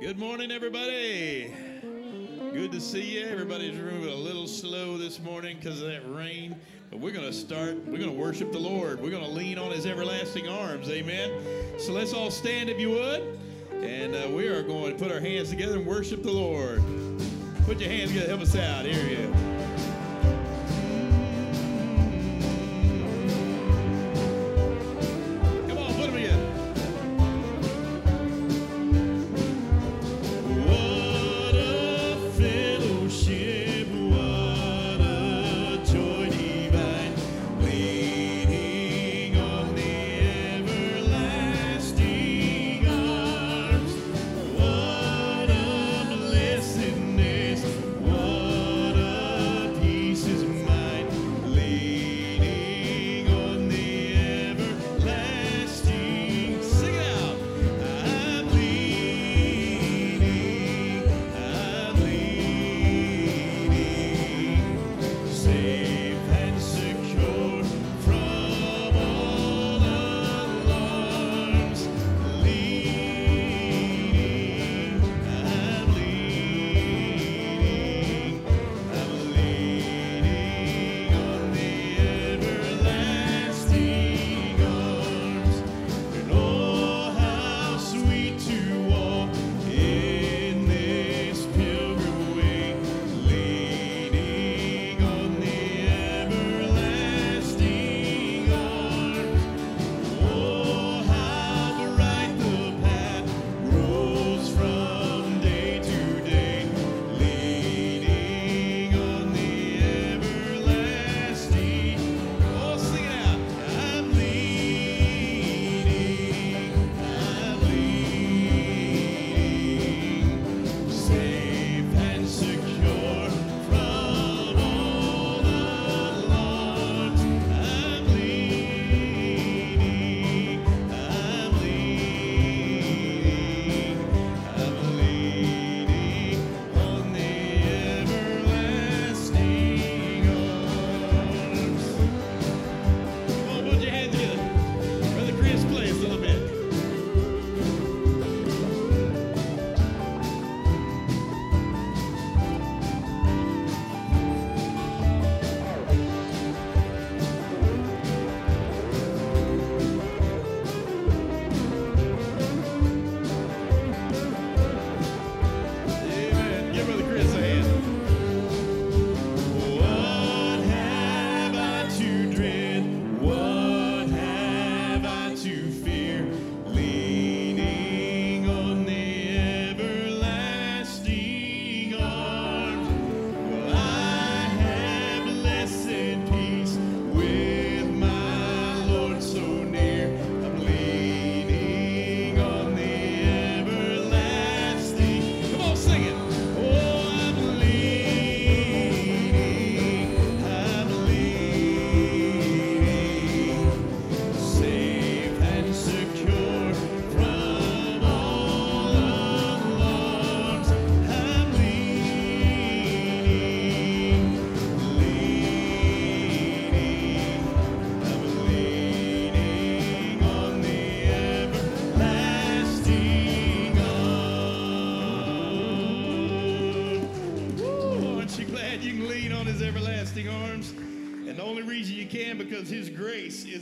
Good morning, everybody. Good to see you. Everybody's moving a little slow this morning because of that rain. But we're going to start, we're going to worship the Lord. We're going to lean on his everlasting arms. Amen. So let's all stand if you would. And uh, we are going to put our hands together and worship the Lord. Put your hands together. Help us out. Here you. go.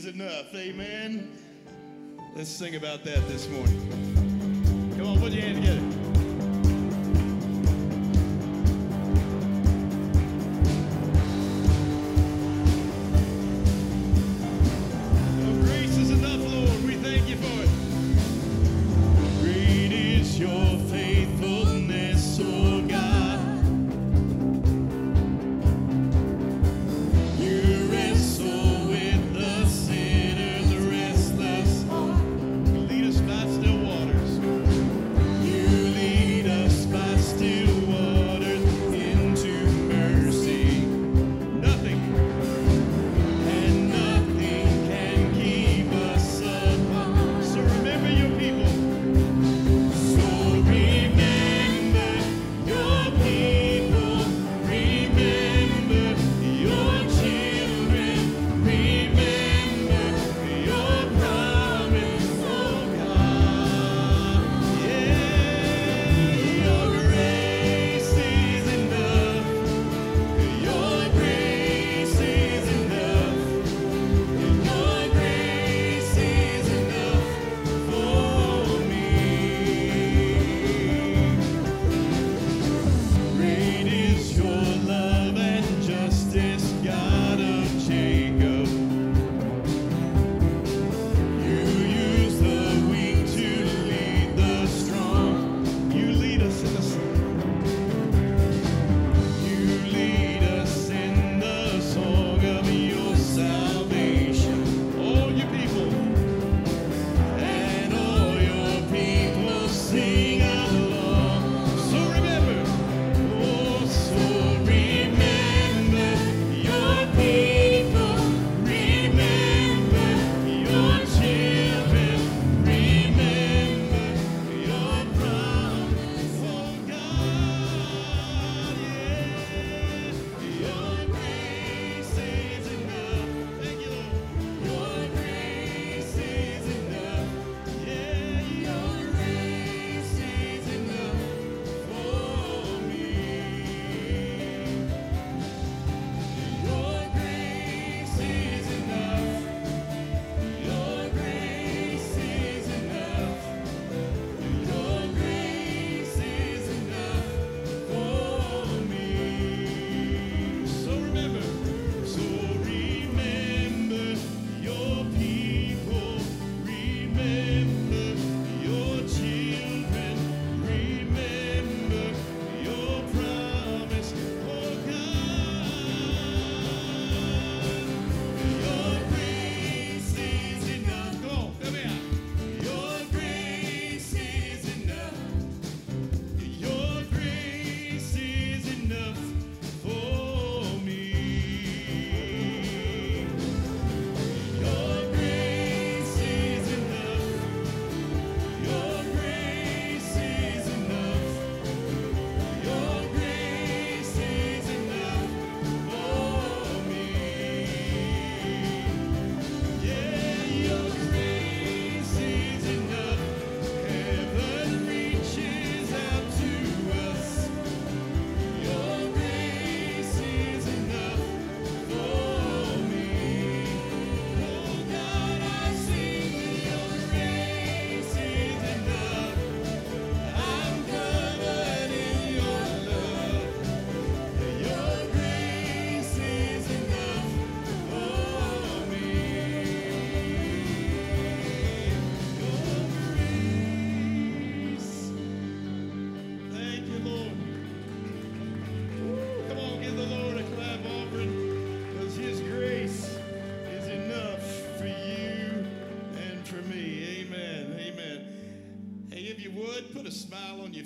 enough. Amen. Let's sing about that this morning. Come on, put your hand together.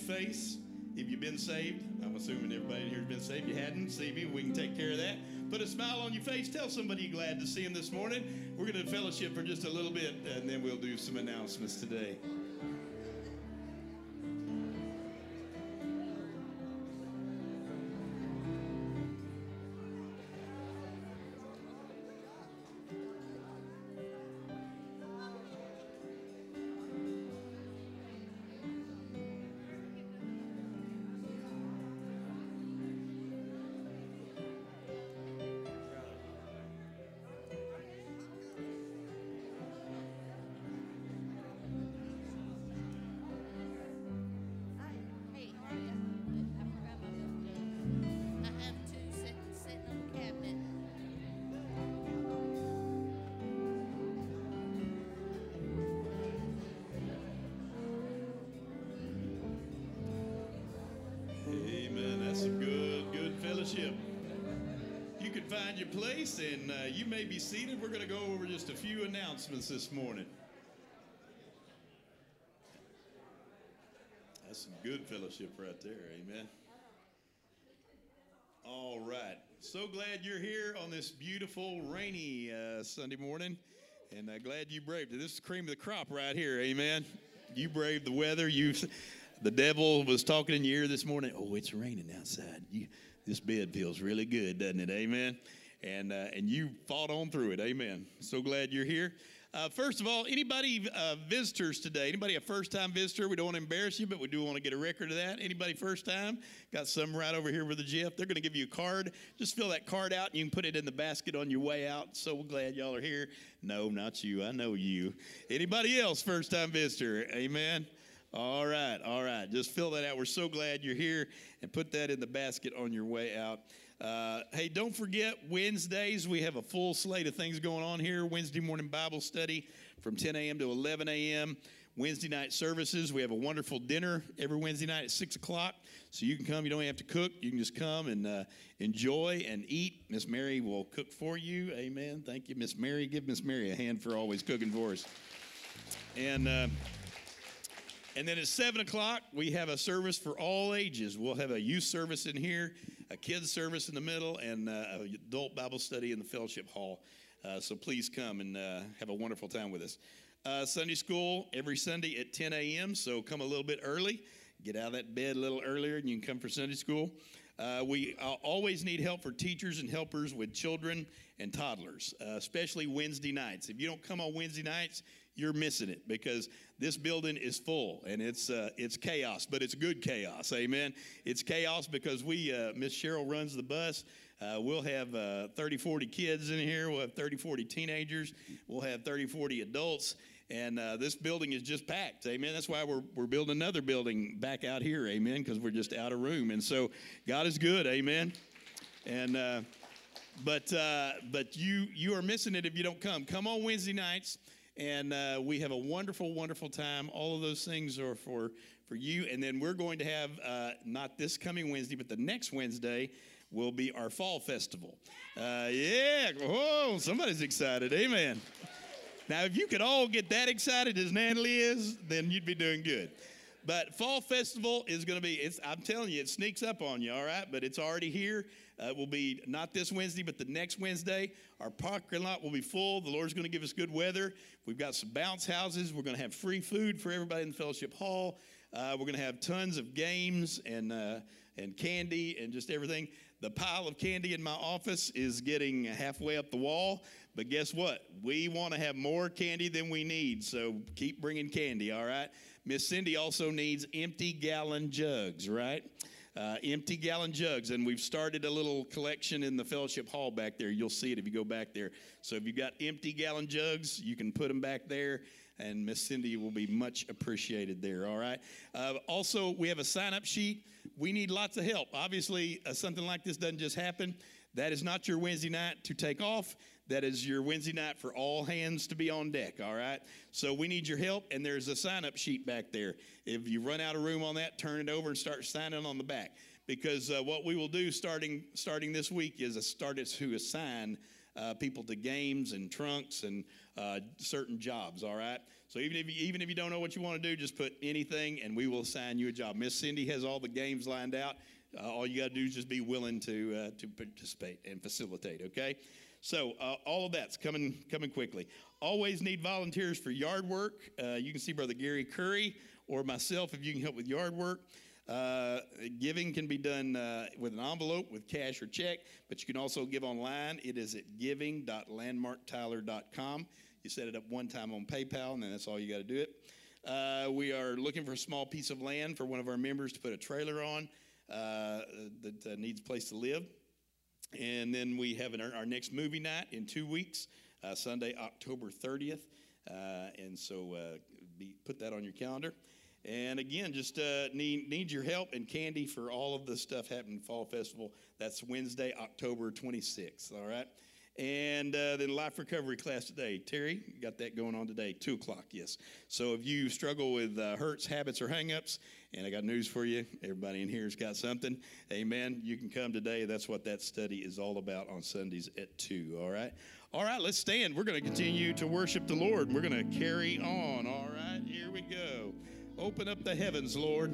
Face if you've been saved. I'm assuming everybody here has been saved. If you hadn't, see me, we can take care of that. Put a smile on your face. Tell somebody you're glad to see them this morning. We're going to fellowship for just a little bit, and then we'll do some announcements today. Find your place, and uh, you may be seated. We're going to go over just a few announcements this morning. That's some good fellowship right there. Amen. All right. So glad you're here on this beautiful, rainy uh, Sunday morning, and uh, glad you braved it. This is cream of the crop right here. Amen. You braved the weather. You, the devil was talking in your ear this morning. Oh, it's raining outside. You, this bed feels really good, doesn't it? Amen. And uh, and you fought on through it. Amen. So glad you're here. Uh, first of all, anybody uh, visitors today? Anybody a first-time visitor? We don't want to embarrass you, but we do want to get a record of that. Anybody first time? Got some right over here with the Jeff. They're going to give you a card. Just fill that card out, and you can put it in the basket on your way out. So glad y'all are here. No, not you. I know you. Anybody else first-time visitor? Amen. All right, all right. Just fill that out. We're so glad you're here, and put that in the basket on your way out. Uh, hey, don't forget Wednesdays. We have a full slate of things going on here. Wednesday morning Bible study from 10 a.m. to 11 a.m. Wednesday night services. We have a wonderful dinner every Wednesday night at 6 o'clock. So you can come. You don't have to cook. You can just come and uh, enjoy and eat. Miss Mary will cook for you. Amen. Thank you, Miss Mary. Give Miss Mary a hand for always cooking for us. And. Uh, and then at 7 o'clock, we have a service for all ages. We'll have a youth service in here, a kids service in the middle, and uh, adult Bible study in the fellowship hall. Uh, so please come and uh, have a wonderful time with us. Uh, Sunday school every Sunday at 10 a.m., so come a little bit early. Get out of that bed a little earlier, and you can come for Sunday school. Uh, we always need help for teachers and helpers with children and toddlers, uh, especially Wednesday nights. If you don't come on Wednesday nights, you're missing it because this building is full and it's uh, it's chaos, but it's good chaos. Amen. It's chaos because we uh, Miss Cheryl runs the bus. Uh, we'll have uh, 30, 40 kids in here. We'll have 30, 40 teenagers. We'll have 30, 40 adults. And uh, this building is just packed. Amen. That's why we're, we're building another building back out here. Amen. Because we're just out of room. And so God is good. Amen. And uh, but uh, but you you are missing it if you don't come. Come on Wednesday nights, and uh, we have a wonderful wonderful time. All of those things are for for you. And then we're going to have uh, not this coming Wednesday, but the next Wednesday will be our fall festival. Uh, yeah, whoa, somebody's excited. Amen. Now, if you could all get that excited as Natalie is, then you'd be doing good. But Fall Festival is going to be, I'm telling you, it sneaks up on you, all right? But it's already here. Uh, it will be not this Wednesday, but the next Wednesday. Our parking lot will be full. The Lord's going to give us good weather. We've got some bounce houses. We're going to have free food for everybody in the fellowship hall. Uh, we're going to have tons of games and, uh, and candy and just everything. The pile of candy in my office is getting halfway up the wall. But guess what? We want to have more candy than we need. So keep bringing candy, all right? Miss Cindy also needs empty gallon jugs, right? Uh, empty gallon jugs. And we've started a little collection in the fellowship hall back there. You'll see it if you go back there. So if you've got empty gallon jugs, you can put them back there. And Miss Cindy will be much appreciated there, all right? Uh, also, we have a sign up sheet. We need lots of help. Obviously, uh, something like this doesn't just happen. That is not your Wednesday night to take off. That is your Wednesday night for all hands to be on deck, all right? So we need your help, and there's a sign up sheet back there. If you run out of room on that, turn it over and start signing on the back. Because uh, what we will do starting, starting this week is a start to assign uh, people to games and trunks and uh, certain jobs. All right. So even if you, even if you don't know what you want to do, just put anything, and we will assign you a job. Miss Cindy has all the games lined out. Uh, all you got to do is just be willing to uh, to participate and facilitate. Okay. So uh, all of that's coming coming quickly. Always need volunteers for yard work. Uh, you can see Brother Gary Curry or myself if you can help with yard work. Uh, giving can be done uh, with an envelope, with cash or check, but you can also give online. It is at giving.landmarktyler.com. You set it up one time on PayPal, and then that's all you got to do it. Uh, we are looking for a small piece of land for one of our members to put a trailer on uh, that uh, needs a place to live. And then we have an, our next movie night in two weeks, uh, Sunday, October 30th. and so be, put that on your calendar. And again, just uh, need, need your help and candy for all of the stuff happening Fall Festival. That's Wednesday, October 26th, all right? And uh, then life recovery class today. Terry, got that going on today, 2 o'clock, yes. So if you struggle with uh, hurts, habits, or hangups, and I got news for you, everybody in here's got something, amen, you can come today. That's what that study is all about on Sundays at 2, all right? All right, let's stand. We're going to continue to worship the Lord. We're going to carry on, all right? Here we go. Open up the heavens, Lord.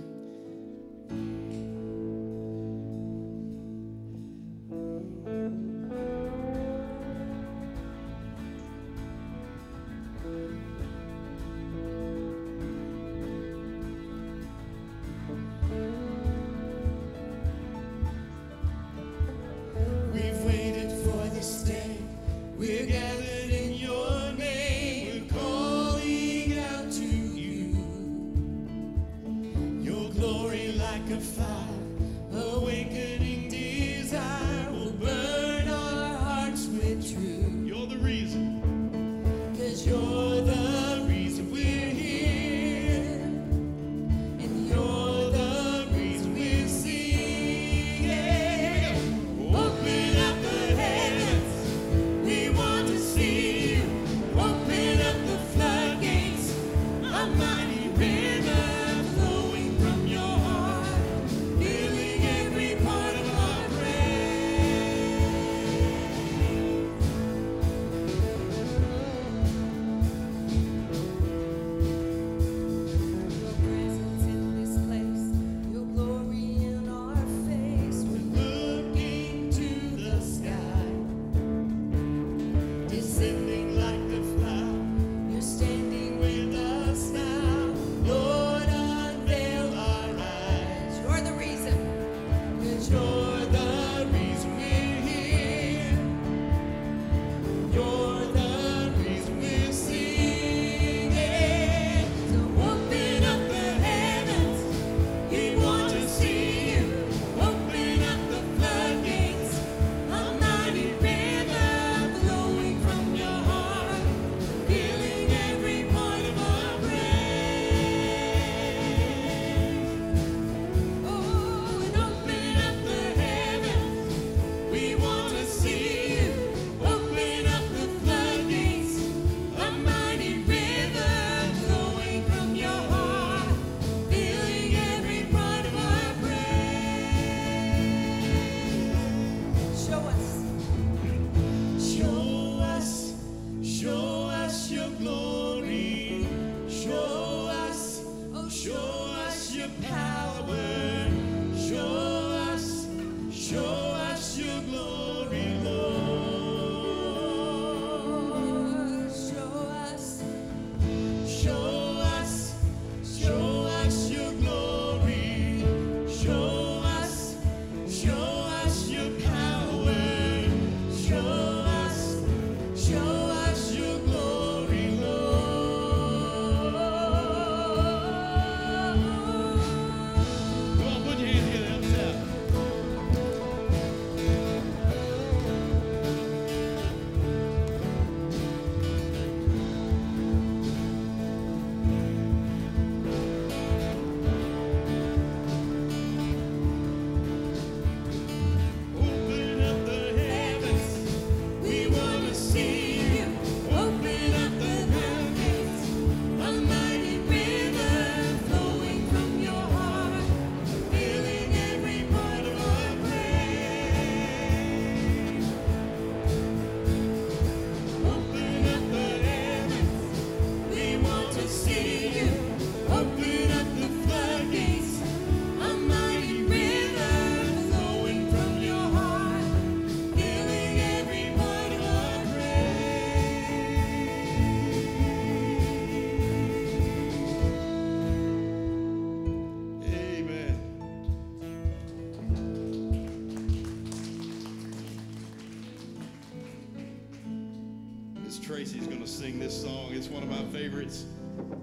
One of my favorites.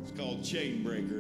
It's called Chain Breaker.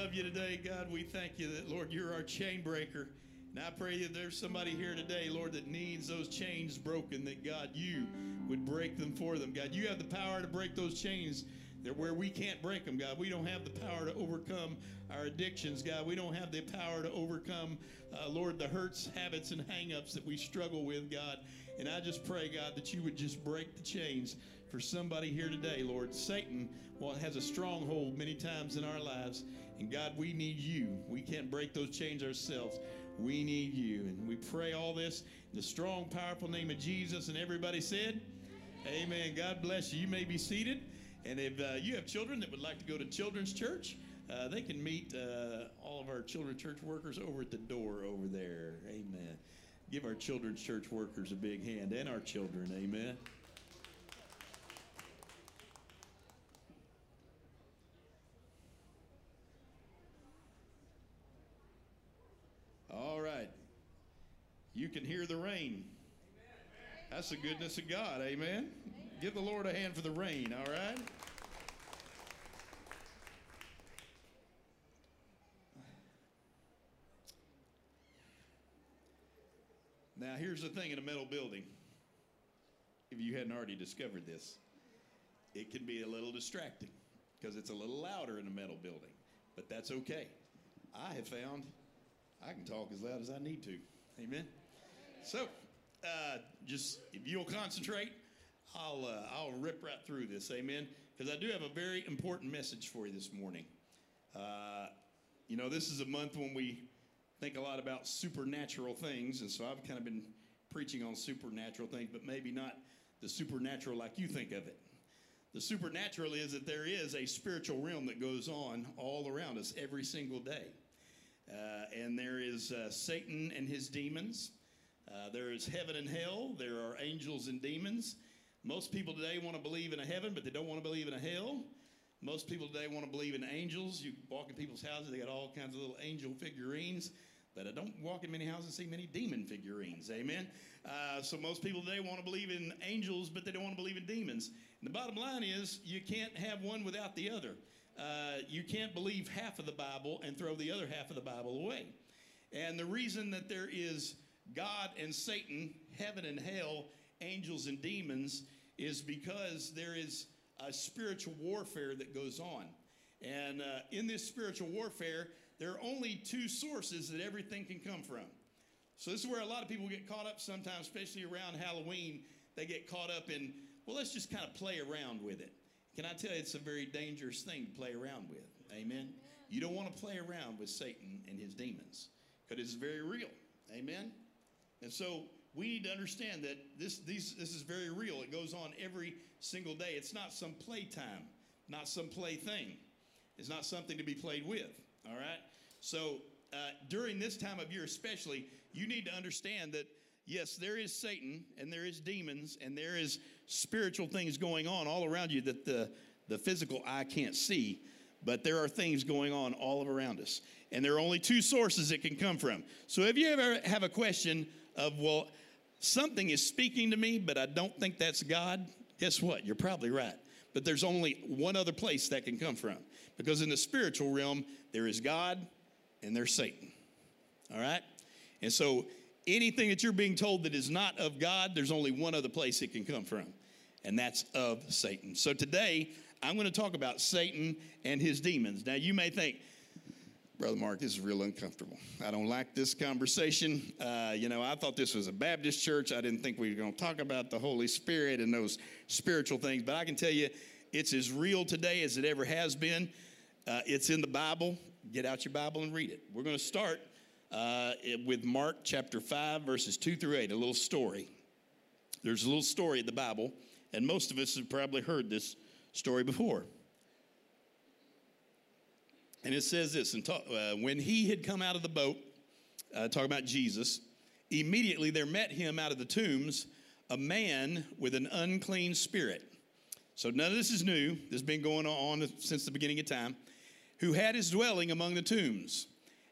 Love you today. God, we thank you that, Lord, you're our chain breaker. And I pray that there's somebody here today, Lord, that needs those chains broken, that God, you would break them for them. God, you have the power to break those chains. That where we can't break them, God. We don't have the power to overcome our addictions, God. We don't have the power to overcome, uh, Lord, the hurts, habits, and hangups that we struggle with, God. And I just pray, God, that you would just break the chains for somebody here today, Lord. Satan well, has a stronghold many times in our lives. And God, we need you. We can't break those chains ourselves. We need you. And we pray all this in the strong, powerful name of Jesus. And everybody said, Amen. God bless you. You may be seated. And if uh, you have children that would like to go to children's church, uh, they can meet uh, all of our children's church workers over at the door over there. Amen. Give our children's church workers a big hand and our children. Amen. All right. You can hear the rain. That's the goodness of God. Amen. Give the Lord a hand for the rain. All right. Now, here's the thing in a metal building. If you hadn't already discovered this, it can be a little distracting because it's a little louder in a metal building, but that's okay. I have found I can talk as loud as I need to. Amen. So, uh, just if you'll concentrate, I'll uh, I'll rip right through this, amen. Because I do have a very important message for you this morning. Uh, you know, this is a month when we think a lot about supernatural things, and so I've kind of been preaching on supernatural things, but maybe not the supernatural like you think of it. The supernatural is that there is a spiritual realm that goes on all around us every single day. Uh, and there is uh, Satan and his demons. Uh, there is heaven and hell. There are angels and demons. Most people today want to believe in a heaven, but they don't want to believe in a hell. Most people today want to believe in angels. You walk in people's houses, they got all kinds of little angel figurines. But I don't walk in many houses and see many demon figurines. Amen. Uh, so most people today want to believe in angels, but they don't want to believe in demons. And the bottom line is, you can't have one without the other. Uh, you can't believe half of the Bible and throw the other half of the Bible away. And the reason that there is God and Satan, heaven and hell, angels and demons, is because there is a spiritual warfare that goes on. And uh, in this spiritual warfare, there are only two sources that everything can come from. So this is where a lot of people get caught up sometimes, especially around Halloween. They get caught up in, well, let's just kind of play around with it. Can I tell you, it's a very dangerous thing to play around with. Amen. You don't want to play around with Satan and his demons because it's very real. Amen. And so we need to understand that this, these, this is very real. It goes on every single day. It's not some playtime, not some plaything. It's not something to be played with. All right? So uh, during this time of year, especially, you need to understand that yes, there is Satan and there is demons and there is spiritual things going on all around you that the, the physical eye can't see, but there are things going on all around us. And there are only two sources it can come from. So if you ever have a question of, well, something is speaking to me, but I don't think that's God, guess what? You're probably right. But there's only one other place that can come from. Because in the spiritual realm, there is God and there's Satan. All right? And so anything that you're being told that is not of God, there's only one other place it can come from, and that's of Satan. So today, I'm going to talk about Satan and his demons. Now, you may think, Brother Mark, this is real uncomfortable. I don't like this conversation. Uh, you know, I thought this was a Baptist church. I didn't think we were going to talk about the Holy Spirit and those spiritual things. But I can tell you, it's as real today as it ever has been. Uh, it's in the Bible. Get out your Bible and read it. We're going to start uh, with Mark chapter 5, verses 2 through 8, a little story. There's a little story in the Bible, and most of us have probably heard this story before. And it says this and talk, uh, When he had come out of the boat, uh, talking about Jesus, immediately there met him out of the tombs a man with an unclean spirit. So none of this is new. This has been going on since the beginning of time. Who had his dwelling among the tombs,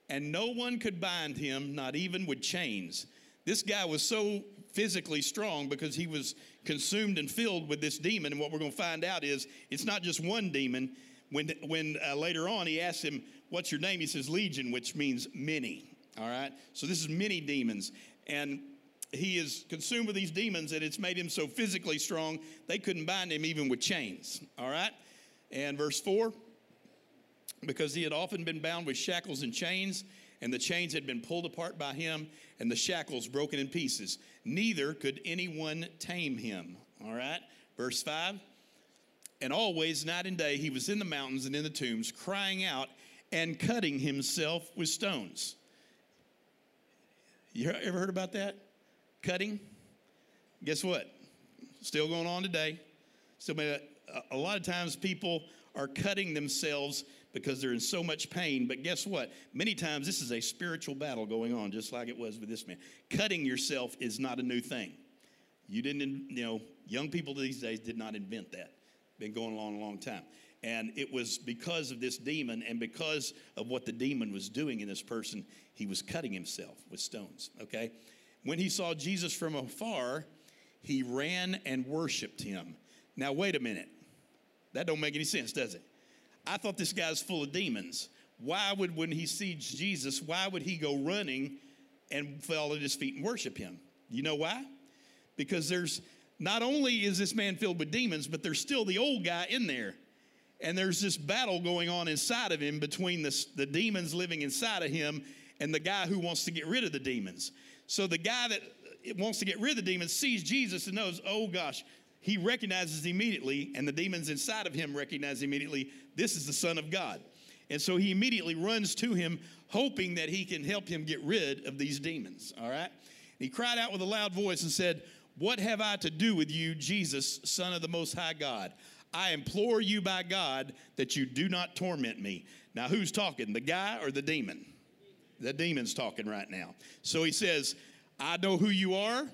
and no one could bind him, not even with chains. This guy was so physically strong because he was consumed and filled with this demon. And what we're going to find out is it's not just one demon, when, when uh, later on he asks him, What's your name? He says, Legion, which means many. All right? So this is many demons. And he is consumed with these demons, and it's made him so physically strong, they couldn't bind him even with chains. All right? And verse 4 because he had often been bound with shackles and chains, and the chains had been pulled apart by him, and the shackles broken in pieces. Neither could anyone tame him. All right? Verse 5 and always, night and day, he was in the mountains and in the tombs, crying out and cutting himself with stones. You ever heard about that? Cutting? Guess what? Still going on today. Still, a lot of times people are cutting themselves because they're in so much pain. But guess what? Many times this is a spiritual battle going on, just like it was with this man. Cutting yourself is not a new thing. You didn't, you know, young people these days did not invent that been going on a long time. And it was because of this demon and because of what the demon was doing in this person, he was cutting himself with stones, okay? When he saw Jesus from afar, he ran and worshiped him. Now, wait a minute. That don't make any sense, does it? I thought this guy's full of demons. Why would, when he sees Jesus, why would he go running and fall at his feet and worship him? You know why? Because there's not only is this man filled with demons, but there's still the old guy in there. And there's this battle going on inside of him between the, the demons living inside of him and the guy who wants to get rid of the demons. So the guy that uh, wants to get rid of the demons sees Jesus and knows, oh gosh, he recognizes immediately, and the demons inside of him recognize immediately, this is the Son of God. And so he immediately runs to him, hoping that he can help him get rid of these demons. All right? He cried out with a loud voice and said, What have I to do with you, Jesus, Son of the Most High God? I implore you by God that you do not torment me. Now, who's talking, the guy or the demon? The demon's talking right now. So he says, I know who you are.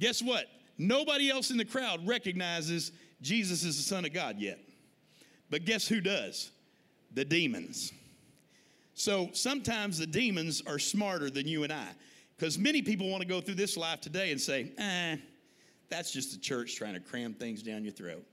Guess what? Nobody else in the crowd recognizes Jesus is the Son of God yet. But guess who does? The demons. So sometimes the demons are smarter than you and I. Because many people want to go through this life today and say, eh, that's just the church trying to cram things down your throat.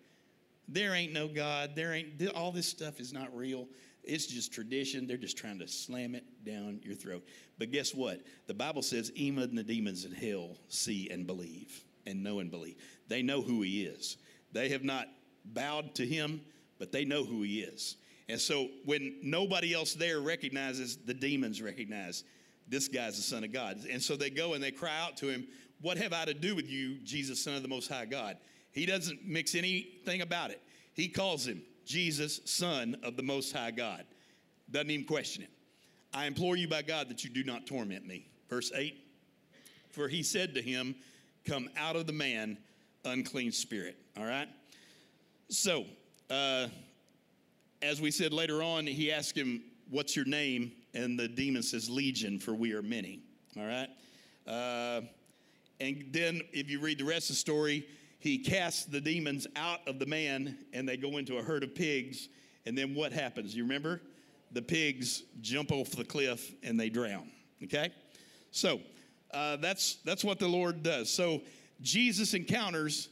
There ain't no God. There ain't, all this stuff is not real. It's just tradition. They're just trying to slam it down your throat. But guess what? The Bible says, even the demons in hell see and believe and know and believe. They know who he is. They have not bowed to him, but they know who he is. And so when nobody else there recognizes, the demons recognize this guy's the Son of God. And so they go and they cry out to him, What have I to do with you, Jesus, Son of the Most High God? He doesn't mix anything about it. He calls him Jesus, Son of the Most High God. Doesn't even question it. I implore you by God that you do not torment me. Verse 8 For he said to him, Come out of the man, unclean spirit. All right? So, uh, as we said later on, he asked him, What's your name? And the demon says, Legion, for we are many. All right? Uh, and then, if you read the rest of the story, he casts the demons out of the man and they go into a herd of pigs. And then what happens? You remember? The pigs jump off the cliff and they drown. Okay? So uh, that's, that's what the Lord does. So Jesus encounters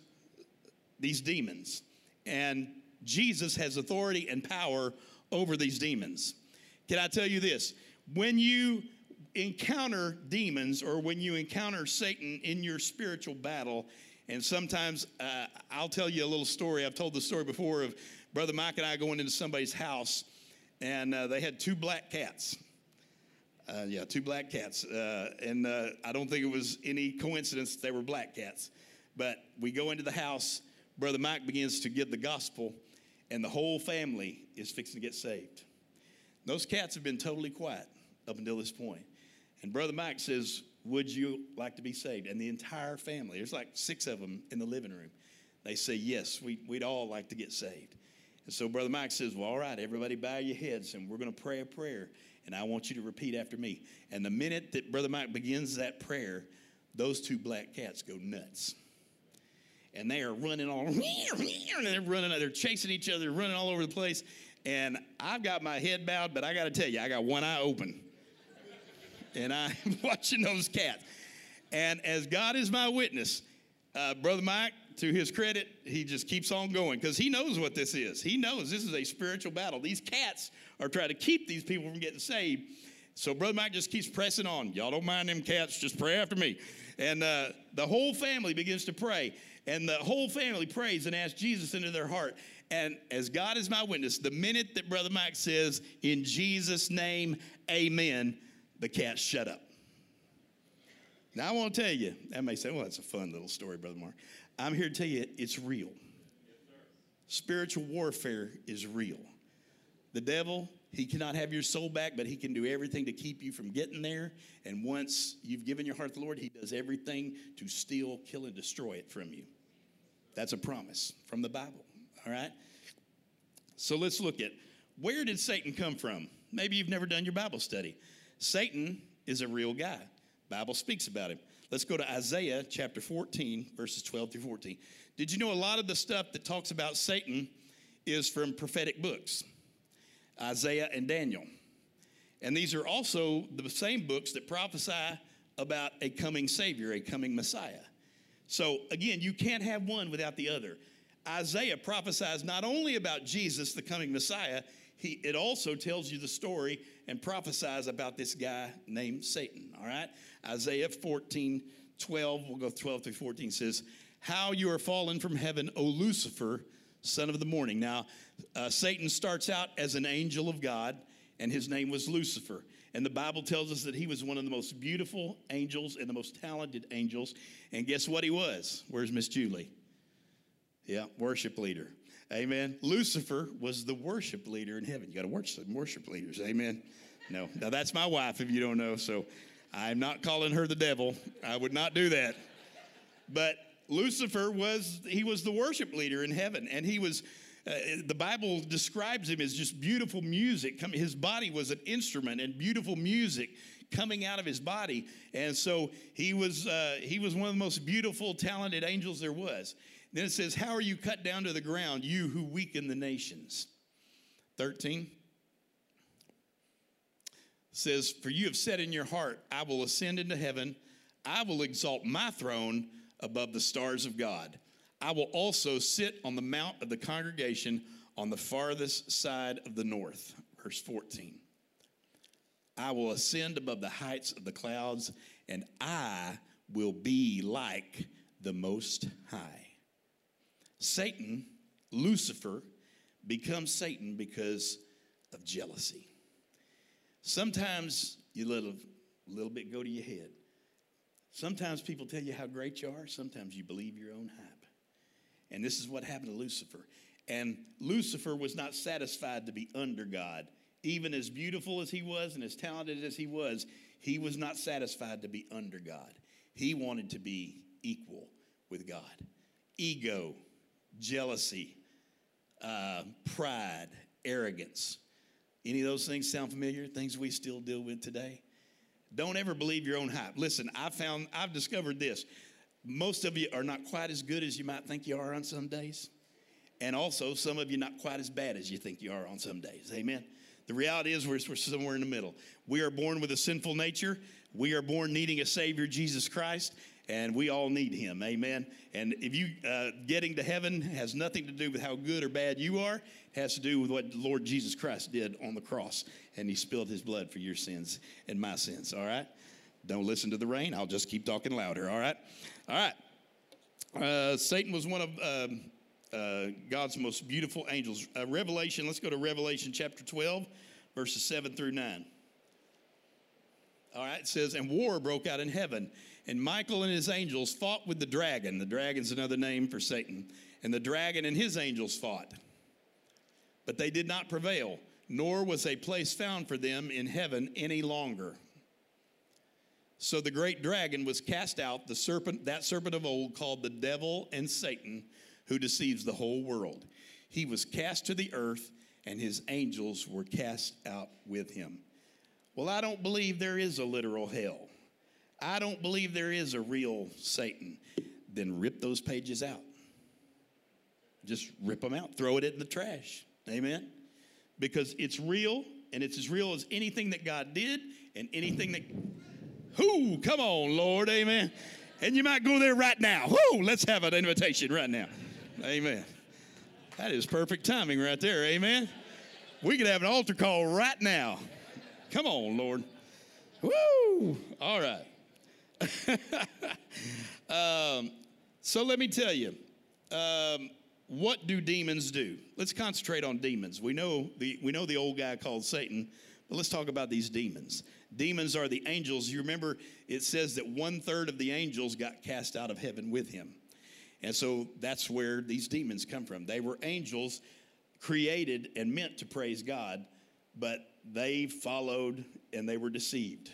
these demons, and Jesus has authority and power over these demons. Can I tell you this? When you encounter demons or when you encounter Satan in your spiritual battle, and sometimes uh, I'll tell you a little story. I've told the story before of Brother Mike and I going into somebody's house, and uh, they had two black cats. Uh, yeah, two black cats. Uh, and uh, I don't think it was any coincidence they were black cats. But we go into the house, Brother Mike begins to give the gospel, and the whole family is fixing to get saved. Those cats have been totally quiet up until this point. And Brother Mike says, would you like to be saved? And the entire family, there's like six of them in the living room, they say, Yes, we, would all like to get saved. And so Brother Mike says, Well, all right, everybody bow your heads and we're going to pray a prayer. And I want you to repeat after me. And the minute that Brother Mike begins that prayer, those two black cats go nuts. And they are running all, and they're running, they're chasing each other, running all over the place. And I've got my head bowed, but I got to tell you, I got one eye open and I'm watching those cats. And as God is my witness, uh, Brother Mike, to his credit, he just keeps on going because he knows what this is. He knows this is a spiritual battle. These cats are trying to keep these people from getting saved. So Brother Mike just keeps pressing on. Y'all don't mind them cats, just pray after me. And uh, the whole family begins to pray. And the whole family prays and asks Jesus into their heart. And as God is my witness, the minute that Brother Mike says, in Jesus' name, amen, the cat shut up. Now, I want to tell you, that may say, well, that's a fun little story, Brother Mark. I'm here to tell you it's real. Spiritual warfare is real. The devil, he cannot have your soul back, but he can do everything to keep you from getting there. And once you've given your heart to the Lord, he does everything to steal, kill, and destroy it from you. That's a promise from the Bible, all right? So let's look at where did Satan come from? Maybe you've never done your Bible study. Satan is a real guy. Bible speaks about him. Let's go to Isaiah chapter 14, verses 12 through 14. Did you know a lot of the stuff that talks about Satan is from prophetic books? Isaiah and Daniel. And these are also the same books that prophesy about a coming Savior, a coming Messiah. So again, you can't have one without the other. Isaiah prophesies not only about Jesus, the coming Messiah, he, it also tells you the story and prophesies about this guy named Satan. All right? Isaiah 14, 12, we'll go 12 through 14 says, How you are fallen from heaven, O Lucifer, son of the morning. Now, uh, Satan starts out as an angel of God, and his name was Lucifer. And the Bible tells us that he was one of the most beautiful angels and the most talented angels. And guess what he was? Where's Miss Julie? Yeah, worship leader. Amen. Lucifer was the worship leader in heaven. You got to worship worship leaders. Amen. No, now that's my wife, if you don't know. So I'm not calling her the devil. I would not do that. But Lucifer was he was the worship leader in heaven, and he was. Uh, the Bible describes him as just beautiful music. His body was an instrument, and beautiful music coming out of his body. And so he was uh, he was one of the most beautiful, talented angels there was. Then it says, "How are you cut down to the ground, you who weaken the nations?" Thirteen says, "For you have said in your heart, I will ascend into heaven. I will exalt my throne." above the stars of God. I will also sit on the mount of the congregation on the farthest side of the north. Verse 14. I will ascend above the heights of the clouds, and I will be like the Most High. Satan, Lucifer, becomes Satan because of jealousy. Sometimes you let a little bit go to your head. Sometimes people tell you how great you are, sometimes you believe your own hype. And this is what happened to Lucifer. And Lucifer was not satisfied to be under God. Even as beautiful as he was and as talented as he was, he was not satisfied to be under God. He wanted to be equal with God. Ego, jealousy, uh, pride, arrogance. Any of those things sound familiar? Things we still deal with today? Don't ever believe your own hype. Listen, I found, I've discovered this. Most of you are not quite as good as you might think you are on some days. And also, some of you not quite as bad as you think you are on some days. Amen. The reality is, we're, we're somewhere in the middle. We are born with a sinful nature. We are born needing a Savior, Jesus Christ, and we all need Him. Amen. And if you uh, getting to heaven has nothing to do with how good or bad you are, it has to do with what Lord Jesus Christ did on the cross, and He spilled His blood for your sins and my sins. All right. Don't listen to the rain. I'll just keep talking louder. All right. All right. Uh, Satan was one of. Um, uh, God's most beautiful angels. Uh, Revelation, let's go to Revelation chapter 12, verses 7 through 9. All right, it says, And war broke out in heaven, and Michael and his angels fought with the dragon. The dragon's another name for Satan. And the dragon and his angels fought. But they did not prevail, nor was a place found for them in heaven any longer. So the great dragon was cast out, the serpent, that serpent of old called the devil and Satan who deceives the whole world. He was cast to the earth, and his angels were cast out with him. Well, I don't believe there is a literal hell. I don't believe there is a real Satan. Then rip those pages out. Just rip them out, throw it in the trash. Amen? Because it's real, and it's as real as anything that God did and anything that. Who? come on, Lord. Amen. And you might go there right now. Whoo, let's have an invitation right now. Amen. That is perfect timing right there. Amen. We could have an altar call right now. Come on, Lord. Woo! All right. um, so let me tell you, um, what do demons do? Let's concentrate on demons. We know the we know the old guy called Satan, but let's talk about these demons. Demons are the angels. You remember it says that one third of the angels got cast out of heaven with him. And so that's where these demons come from. They were angels created and meant to praise God, but they followed and they were deceived.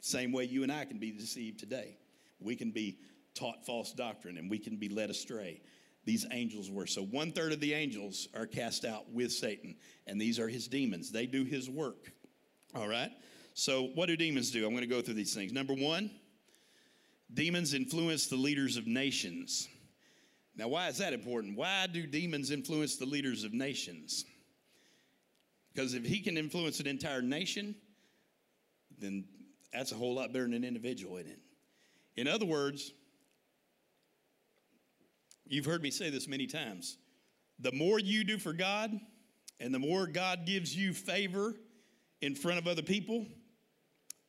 Same way you and I can be deceived today. We can be taught false doctrine and we can be led astray. These angels were. So one third of the angels are cast out with Satan, and these are his demons. They do his work. All right? So, what do demons do? I'm going to go through these things. Number one, demons influence the leaders of nations. Now, why is that important? Why do demons influence the leaders of nations? Because if he can influence an entire nation, then that's a whole lot better than an individual, isn't it? In other words, you've heard me say this many times. The more you do for God, and the more God gives you favor in front of other people,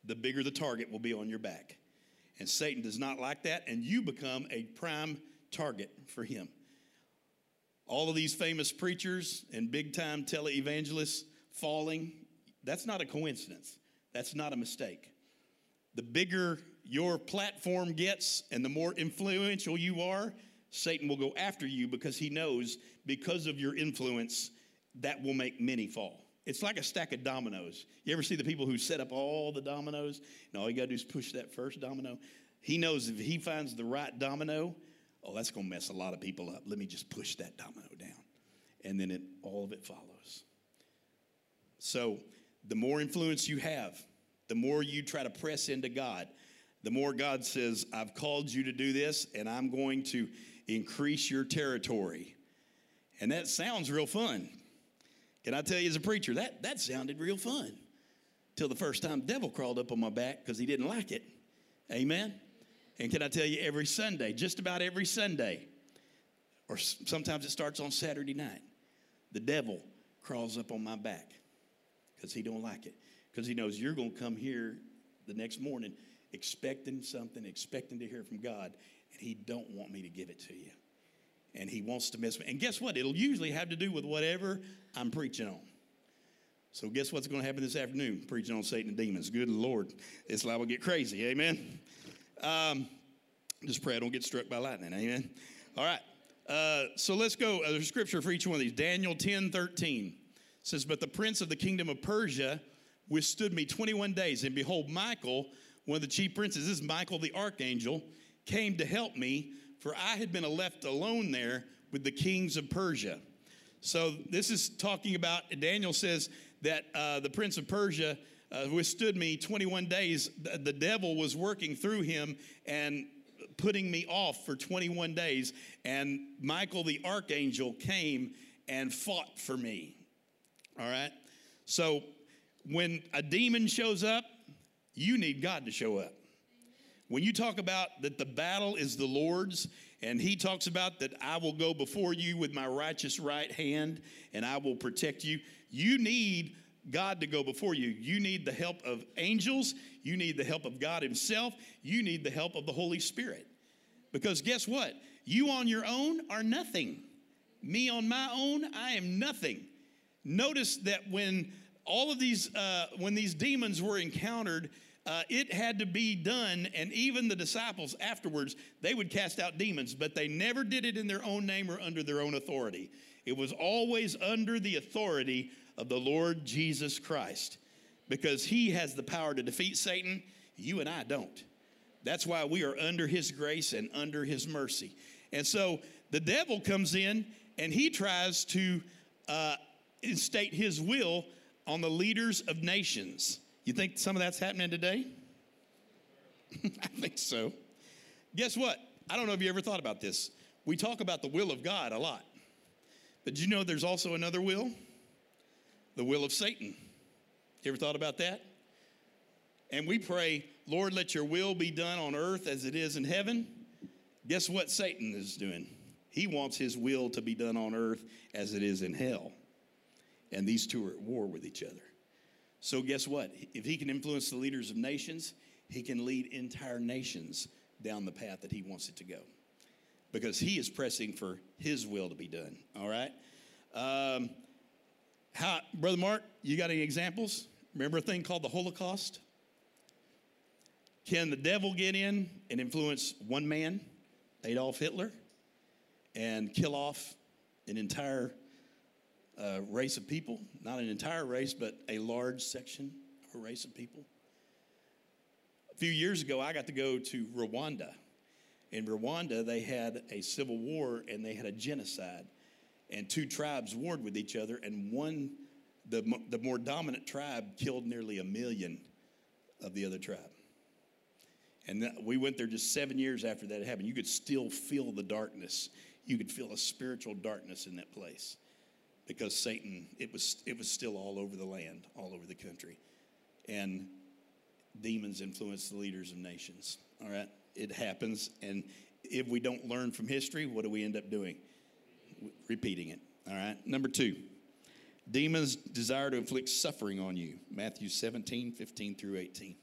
the bigger the target will be on your back. And Satan does not like that, and you become a prime target for him. All of these famous preachers and big time televangelists falling, That's not a coincidence. That's not a mistake. The bigger your platform gets and the more influential you are, Satan will go after you because he knows because of your influence, that will make many fall. It's like a stack of dominoes. You ever see the people who set up all the dominoes and all you got to do is push that first domino? He knows if he finds the right domino, oh, that's going to mess a lot of people up. Let me just push that domino down. And then it, all of it follows. So, the more influence you have, the more you try to press into God, the more God says, I've called you to do this, and I'm going to increase your territory. And that sounds real fun. Can I tell you as a preacher, that, that sounded real fun. Till the first time devil crawled up on my back because he didn't like it. Amen? And can I tell you, every Sunday, just about every Sunday, or sometimes it starts on Saturday night, the devil crawls up on my back because he don't like it. Because he knows you're going to come here the next morning expecting something, expecting to hear from God, and he don't want me to give it to you. And he wants to mess me. And guess what? It'll usually have to do with whatever I'm preaching on. So guess what's going to happen this afternoon? Preaching on Satan and demons. Good Lord, it's liable to get crazy. Amen. Um, just pray I don't get struck by lightning. Amen. All right. Uh, so let's go. Uh, there's scripture for each one of these. Daniel 10 13 says, But the prince of the kingdom of Persia withstood me 21 days. And behold, Michael, one of the chief princes, this is Michael the archangel, came to help me, for I had been left alone there with the kings of Persia. So this is talking about, Daniel says that uh, the prince of Persia uh, withstood me 21 days. The, the devil was working through him and putting me off for 21 days. And Michael the archangel came and fought for me. All right? So when a demon shows up, you need God to show up. When you talk about that the battle is the Lord's, and he talks about that I will go before you with my righteous right hand and I will protect you, you need God to go before you. You need the help of angels, you need the help of God Himself, you need the help of the Holy Spirit. Because guess what? You on your own are nothing. Me on my own, I am nothing. Notice that when all of these, uh, when these demons were encountered, uh, it had to be done, and even the disciples afterwards, they would cast out demons, but they never did it in their own name or under their own authority. It was always under the authority of the Lord Jesus Christ because he has the power to defeat Satan. You and I don't. That's why we are under his grace and under his mercy. And so the devil comes in and he tries to uh, instate his will on the leaders of nations. You think some of that's happening today? I think so. Guess what? I don't know if you ever thought about this. We talk about the will of God a lot. But you know there's also another will? The will of Satan. You ever thought about that? And we pray, Lord, let your will be done on earth as it is in heaven. Guess what Satan is doing? He wants his will to be done on earth as it is in hell. And these two are at war with each other. So, guess what? If he can influence the leaders of nations, he can lead entire nations down the path that he wants it to go because he is pressing for his will to be done. All right? Um, how, Brother Mark, you got any examples? Remember a thing called the Holocaust? Can the devil get in and influence one man, Adolf Hitler, and kill off an entire race of people, not an entire race, but a large section of a race of people. A few years ago, I got to go to Rwanda. In Rwanda, they had a civil war and they had a genocide, and two tribes warred with each other, and one, the, the more dominant tribe, killed nearly a million of the other tribe. And that, we went there just seven years after that happened. You could still feel the darkness. You could feel a spiritual darkness in that place because Satan, it was, it was still all over the land, all over the country. And demons influence the leaders of nations. All right? It happens. And if we don't learn from history, what do we end up doing? Repeating it. All right? Number two, demons desire to inflict suffering on you. Matthew 17, 15 through 18.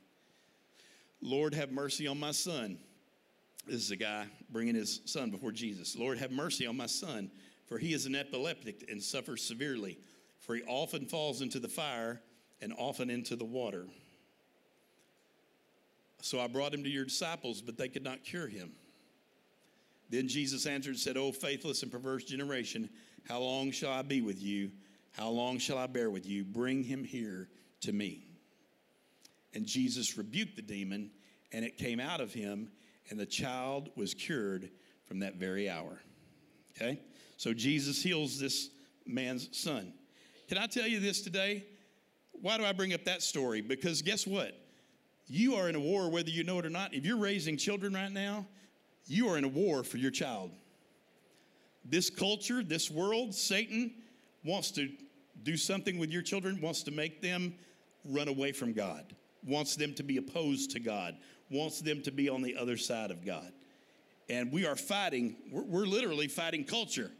Lord, have mercy on my son. This is a guy bringing his son before Jesus. Lord, have mercy on my son for he is an epileptic and suffers severely. For he often falls into the fire and often into the water. So I brought him to your disciples, but they could not cure him. Then Jesus answered and said, O faithless and perverse generation, how long shall I be with you? How long shall I bear with you? Bring him here to me. And Jesus rebuked the demon, and it came out of him, and the child was cured from that very hour. Okay? So Jesus heals this man's son. Can I tell you this today? Why do I bring up that story? Because guess what? You are in a war whether you know it or not. If you're raising children right now, you are in a war for your child. This culture, this world, Satan wants to do something with your children, wants to make them run away from God, wants them to be opposed to God, wants them to be on the other side of God. And we are fighting, we're, we're literally fighting culture.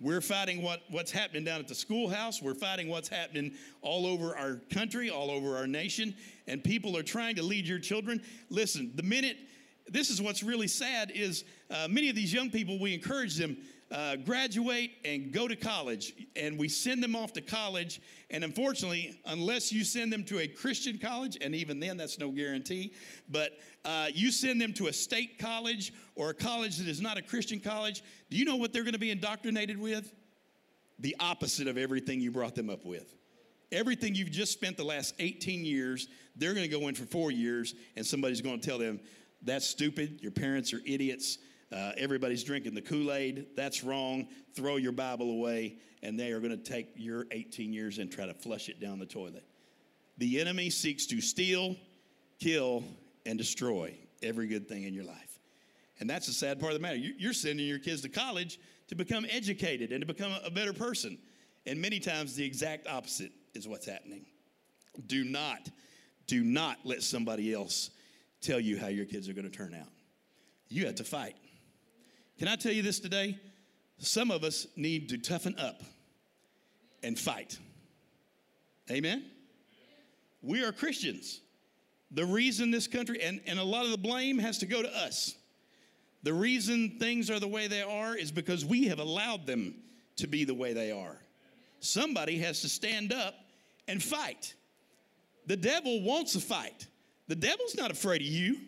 We're fighting what, what's happening down at the schoolhouse. We're fighting what's happening all over our country, all over our nation. And people are trying to lead your children. Listen, the minute, this is what's really sad is uh, many of these young people, we encourage them, uh, graduate and go to college. And we send them off to college. And unfortunately, unless you send them to a Christian college, and even then that's no guarantee, but uh, you send them to a state college or a college that is not a Christian college, do you know what they're going to be indoctrinated with? The opposite of everything you brought them up with. Everything you've just spent the last 18 years, they're going to go in for four years, and somebody's going to tell them, that's stupid, your parents are idiots, uh, everybody's drinking the Kool Aid, that's wrong, throw your Bible away, and they are going to take your 18 years and try to flush it down the toilet. The enemy seeks to steal, kill, and destroy every good thing in your life. And that's the sad part of the matter. You- You're sending your kids to college to become educated and to become a better person. And many times the exact opposite is what's happening. Do not, do not let somebody else tell you how your kids are going to turn out. You have to fight. Can I tell you this today? Some of us need to toughen up and fight. Amen? We are Christians. The reason this country, and, and a lot of the blame has to go to us. The reason things are the way they are is because we have allowed them to be the way they are. Somebody has to stand up and fight. The devil wants a fight. The devil's not afraid of you.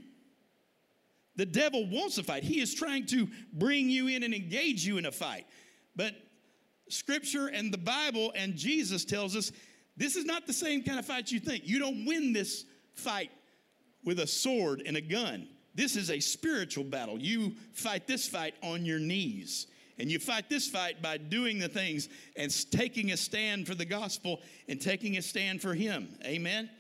The devil wants a fight. He is trying to bring you in and engage you in a fight. But scripture and the Bible and Jesus tells us this is not the same kind of fight you think. You don't win this fight with a sword and a gun. This is a spiritual battle. You fight this fight on your knees. And you fight this fight by doing the things and taking a stand for the gospel and taking a stand for Him. Amen?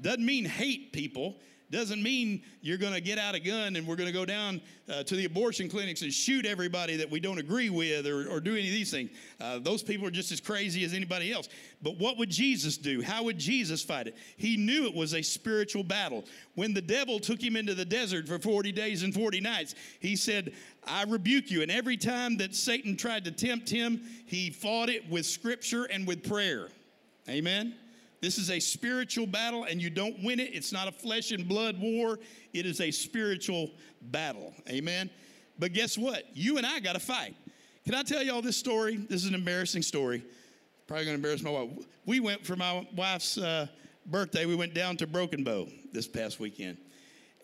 Doesn't mean hate people. Doesn't mean you're going to get out a gun and we're going to go down uh, to the abortion clinics and shoot everybody that we don't agree with or, or do any of these things. Uh, those people are just as crazy as anybody else. But what would Jesus do? How would Jesus fight it? He knew it was a spiritual battle. When the devil took him into the desert for 40 days and 40 nights, he said, I rebuke you. And every time that Satan tried to tempt him, he fought it with scripture and with prayer. Amen. This is a spiritual battle, and you don't win it. It's not a flesh and blood war, it is a spiritual battle. Amen. But guess what? You and I got to fight. Can I tell you all this story? This is an embarrassing story. Probably going to embarrass my wife. We went for my wife's uh, birthday, we went down to Broken Bow this past weekend.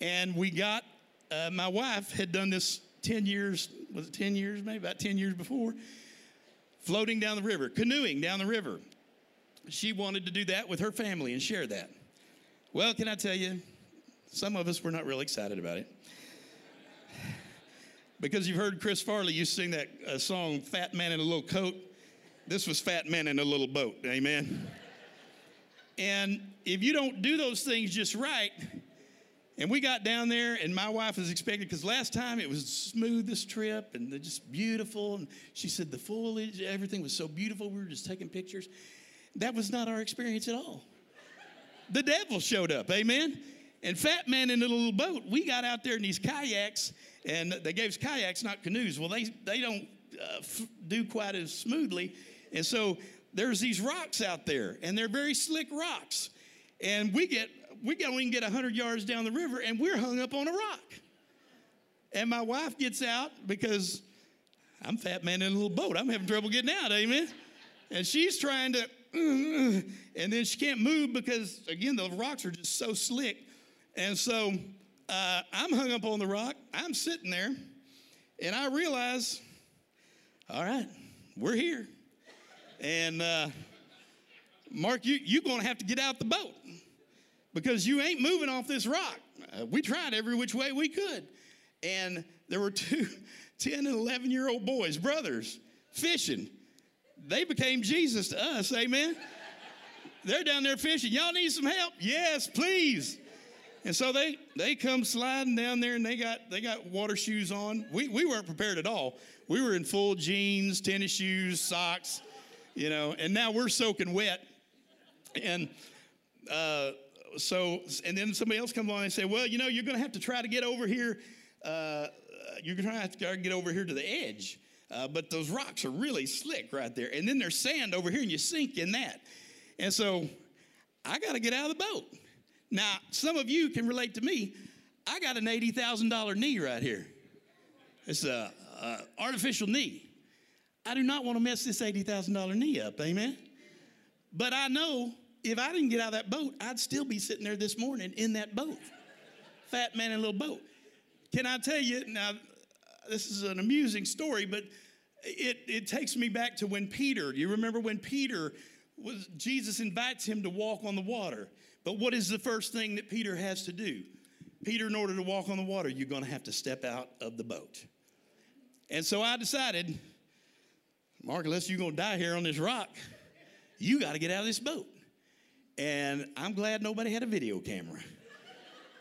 And we got, uh, my wife had done this 10 years, was it 10 years, maybe about 10 years before, floating down the river, canoeing down the river she wanted to do that with her family and share that. Well, can I tell you, some of us were not really excited about it. Because you've heard Chris Farley, you sing that uh, song, Fat Man in a Little Coat. This was Fat Man in a Little Boat, amen? And if you don't do those things just right, and we got down there, and my wife was expecting, because last time it was smooth this trip and just beautiful. And she said the foliage, everything was so beautiful. We were just taking pictures. That was not our experience at all. The devil showed up, amen? And Fat Man in the little boat, we got out there in these kayaks, and they gave us kayaks, not canoes. Well, they, they don't uh, f- do quite as smoothly. And so there's these rocks out there, and they're very slick rocks. And we get, we go and get 100 yards down the river, and we're hung up on a rock. And my wife gets out because I'm Fat Man in a little boat. I'm having trouble getting out, amen? And she's trying to and then she can't move because, again, the rocks are just so slick. And so uh, I'm hung up on the rock. I'm sitting there, and I realize, all right, we're here. And uh, Mark, you, you're going to have to get out the boat because you ain't moving off this rock. Uh, we tried every which way we could. And there were two 10 and 11 year old boys, brothers, fishing. They became Jesus to us, amen? They're down there fishing. Y'all need some help? Yes, please. And so they they come sliding down there and they got they got water shoes on. We we weren't prepared at all. We were in full jeans, tennis shoes, socks, you know, and now we're soaking wet. And uh, so, and then somebody else comes along and say, well, you know, you're to have to try to get over here. Uh, you're to have to get over here to the edge. Uh, but those rocks are really slick right there. And then there's sand over here, and you sink in that. And so I got to get out of the boat. Now, some of you can relate to me. I got an $80,000 knee right here. It's a, a artificial knee. I do not want to mess this $80,000 knee up, amen? But I know if I didn't get out of that boat, I'd still be sitting there this morning in that boat. Fat man in a little boat. Can I tell you, now, this is an amusing story, but it, it takes me back to when Peter, you remember when Peter was, Jesus invites him to walk on the water. But what is the first thing that Peter has to do? Peter, in order to walk on the water, you're going to have to step out of the boat. And so I decided, Mark, unless you're going to die here on this rock, you got to get out of this boat. And I'm glad nobody had a video camera.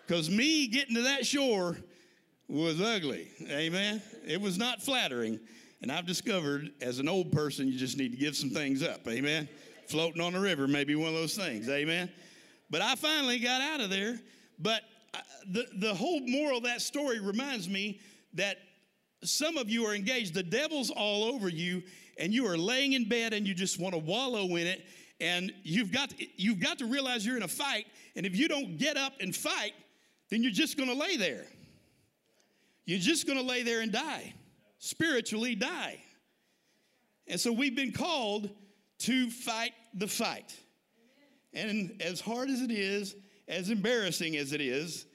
Because me getting to that shore was ugly. Amen. It was not flattering. And I've discovered as an old person, you just need to give some things up. Amen. Floating on the river may be one of those things. Amen. But I finally got out of there. But uh, the, the whole moral of that story reminds me that some of you are engaged. The devil's all over you, and you are laying in bed and you just want to wallow in it. And you've got, you've got to realize you're in a fight. And if you don't get up and fight, then you're just going to lay there. You're just going to lay there and die, spiritually die. And so we've been called to fight the fight. And as hard as it is, as embarrassing as it is,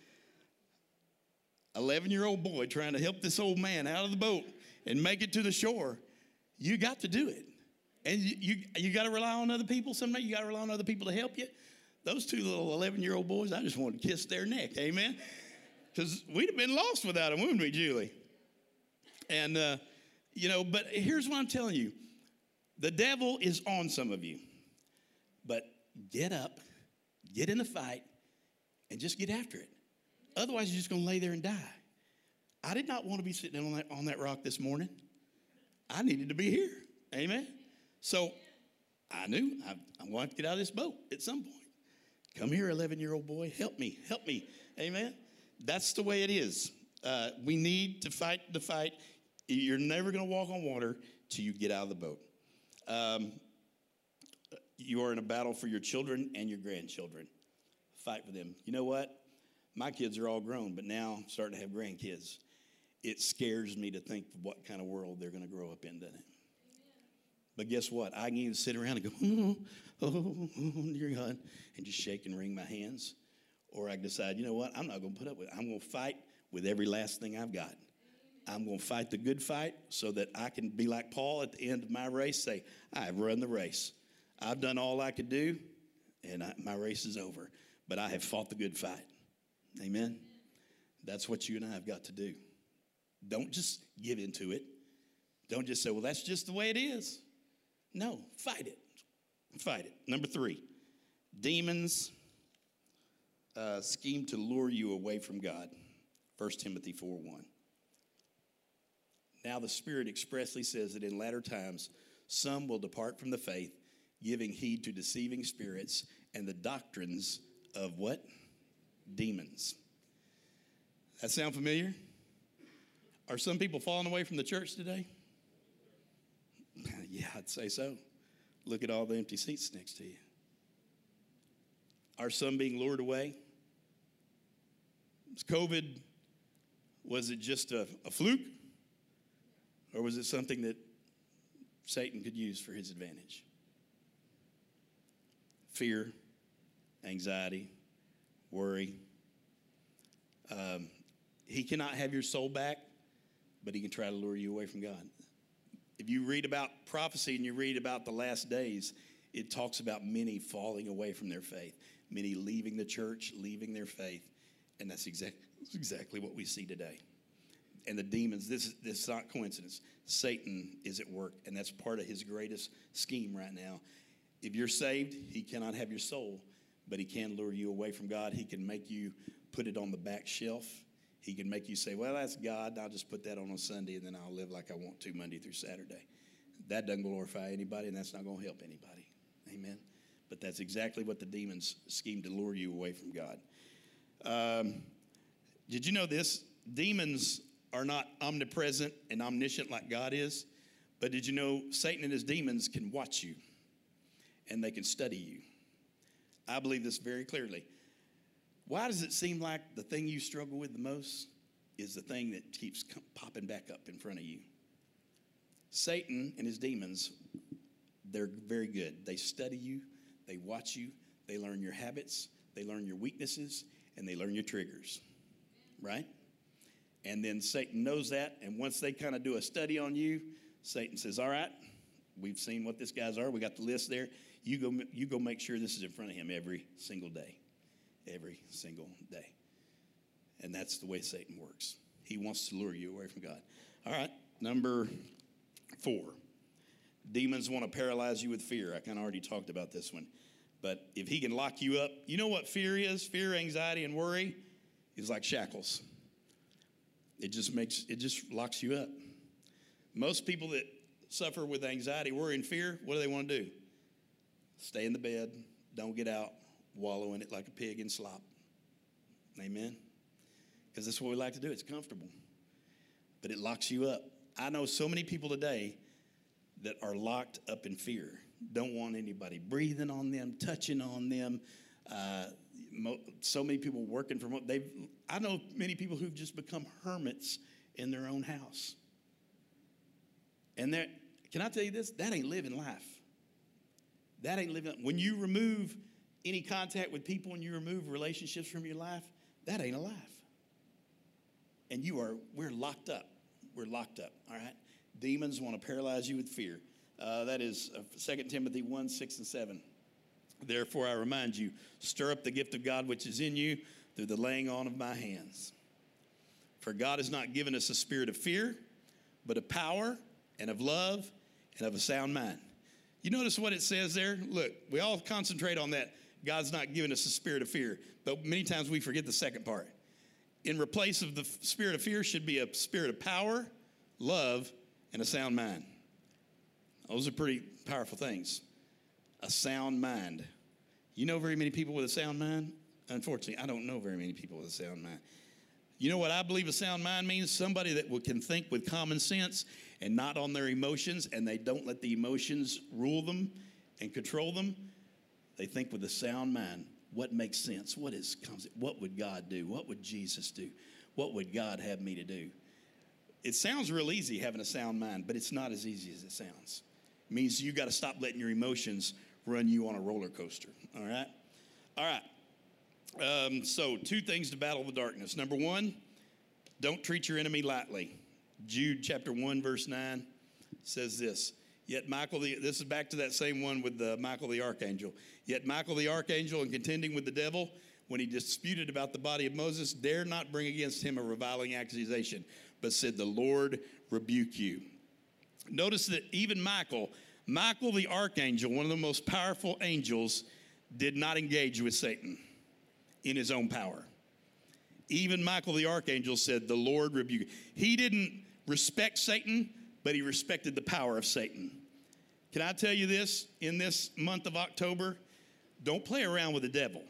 11 year old boy trying to help this old man out of the boat and make it to the shore, you got to do it. And you, you, you got to rely on other people. Sometimes you got to rely on other people to help you. Those two little 11 year old boys, I just want to kiss their neck. Amen. Because we'd have been lost without them, wouldn't we, Julie? And, uh, you know, but here's what I'm telling you the devil is on some of you. But get up, get in the fight, and just get after it. Otherwise, you're just going to lay there and die. I did not want to be sitting on that, on that rock this morning. I needed to be here. Amen. So I knew I, I wanted to get out of this boat at some point. Come here, 11 year old boy. Help me. Help me. Amen. That's the way it is. Uh, we need to fight the fight. You're never going to walk on water till you get out of the boat. Um, you are in a battle for your children and your grandchildren. Fight for them. You know what? My kids are all grown, but now I'm starting to have grandkids. It scares me to think what kind of world they're going to grow up in, doesn't it? But guess what? I can even sit around and go, oh, oh, oh, dear God, and just shake and wring my hands. Or I can decide, you know what? I'm not going to put up with it. I'm going to fight with every last thing I've got. I'm going to fight the good fight so that I can be like Paul at the end of my race, say, I've run the race. I've done all I could do, and I, my race is over. But I have fought the good fight. Amen? That's what you and I have got to do. Don't just give into it. Don't just say, well, that's just the way it is. No, fight it. Fight it. Number three, demons uh, scheme to lure you away from God. 1 Timothy 4 1. Now the Spirit expressly says that in latter times some will depart from the faith, giving heed to deceiving spirits and the doctrines of what? Demons. That sound familiar? Are some people falling away from the church today? yeah, I'd say so. Look at all the empty seats next to you. Are some being lured away? Was COVID, was it just a, a fluke? Or was it something that Satan could use for his advantage? fear, anxiety, worry. Um, he cannot have your soul back, but he can try to lure you away from God. If you read about prophecy and you read about the last days, it talks about many falling away from their faith, many leaving the church, leaving their faith, and that's exactly exactly what we see today. And the demons, this is this is not coincidence. Satan is at work, and that's part of his greatest scheme right now. If you're saved, he cannot have your soul, but he can lure you away from God. He can make you put it on the back shelf. He can make you say, Well, that's God. I'll just put that on a Sunday and then I'll live like I want to Monday through Saturday. That doesn't glorify anybody, and that's not going to help anybody. Amen. But that's exactly what the demons scheme to lure you away from God. Um, did you know this? Demons are not omnipresent and omniscient like God is. But did you know Satan and his demons can watch you and they can study you? I believe this very clearly. Why does it seem like the thing you struggle with the most is the thing that keeps popping back up in front of you? Satan and his demons, they're very good. They study you, they watch you, they learn your habits, they learn your weaknesses, and they learn your triggers, right? And then Satan knows that, and once they kind of do a study on you, Satan says, "All right, we've seen what these guys are. We got the list there. You go, you go make sure this is in front of him every single day, every single day." And that's the way Satan works. He wants to lure you away from God. All right, number four. Demons want to paralyze you with fear. I kind of already talked about this one. But if he can lock you up, you know what fear is? Fear, anxiety, and worry is like shackles. It just makes it just locks you up. Most people that suffer with anxiety, worry, and fear, what do they want to do? Stay in the bed, don't get out, wallow in it like a pig in slop. Amen. Because that's what we like to do. It's comfortable. But it locks you up. I know so many people today that are locked up in fear, don't want anybody breathing on them, touching on them. Uh, so many people working from home. They've, I know many people who've just become hermits in their own house. And that, can I tell you this? That ain't living life. That ain't living. When you remove any contact with people and you remove relationships from your life, that ain't a life. And you are, we're locked up. We're locked up, all right? Demons want to paralyze you with fear. Uh, that is uh, 2 Timothy 1 6 and 7. Therefore, I remind you, stir up the gift of God which is in you through the laying on of my hands. For God has not given us a spirit of fear, but of power and of love and of a sound mind. You notice what it says there? Look, we all concentrate on that. God's not giving us a spirit of fear, but many times we forget the second part. In replace of the spirit of fear should be a spirit of power, love, and a sound mind. Those are pretty powerful things. A sound mind. You know very many people with a sound mind? Unfortunately, I don't know very many people with a sound mind. You know what I believe a sound mind means? Somebody that can think with common sense and not on their emotions, and they don't let the emotions rule them and control them. They think with a sound mind. What makes sense? What is comes? What would God do? What would Jesus do? What would God have me to do? It sounds real easy having a sound mind, but it's not as easy as it sounds. Means you got to stop letting your emotions run you on a roller coaster. All right? All right. Um, so, two things to battle the darkness. Number one, don't treat your enemy lightly. Jude chapter 1, verse 9 says this. Yet Michael, the, this is back to that same one with the, Michael the archangel. Yet Michael the archangel, in contending with the devil, when he disputed about the body of Moses, dare not bring against him a reviling accusation, but said, The Lord rebuke you. Notice that even Michael, Michael the archangel, one of the most powerful angels, did not engage with Satan in his own power. Even Michael the archangel said, The Lord rebuke. you." He didn't respect Satan, but he respected the power of Satan. Can I tell you this in this month of October? Don't play around with the devil.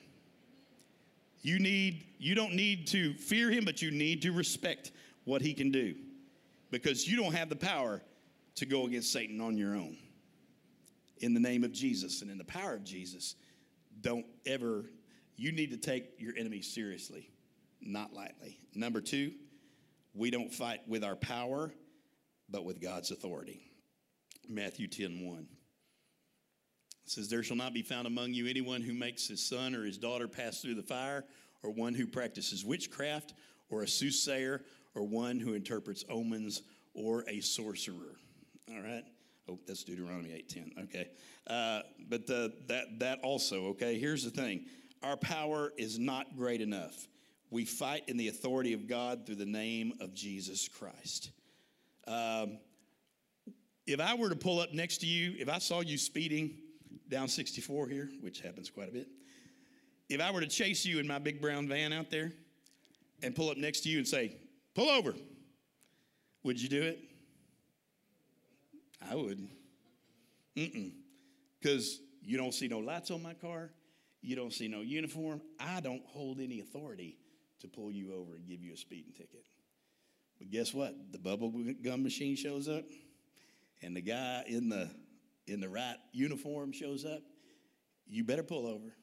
You need you don't need to fear him, but you need to respect what he can do. Because you don't have the power to go against Satan on your own. In the name of Jesus and in the power of Jesus, don't ever you need to take your enemy seriously, not lightly. Number 2, we don't fight with our power, but with God's authority. Matthew 10 1. It says, There shall not be found among you anyone who makes his son or his daughter pass through the fire, or one who practices witchcraft, or a soothsayer, or one who interprets omens, or a sorcerer. All right? Oh, that's Deuteronomy 8.10. Okay. Uh, but the, that, that also, okay, here's the thing. Our power is not great enough. We fight in the authority of God through the name of Jesus Christ. Um, if I were to pull up next to you, if I saw you speeding down 64 here, which happens quite a bit, if I were to chase you in my big brown van out there and pull up next to you and say, pull over, would you do it? I wouldn't. Because you don't see no lights on my car. You don't see no uniform. I don't hold any authority to pull you over and give you a speeding ticket. But guess what? The bubble gum machine shows up, and the guy in the in the right uniform shows up. You better pull over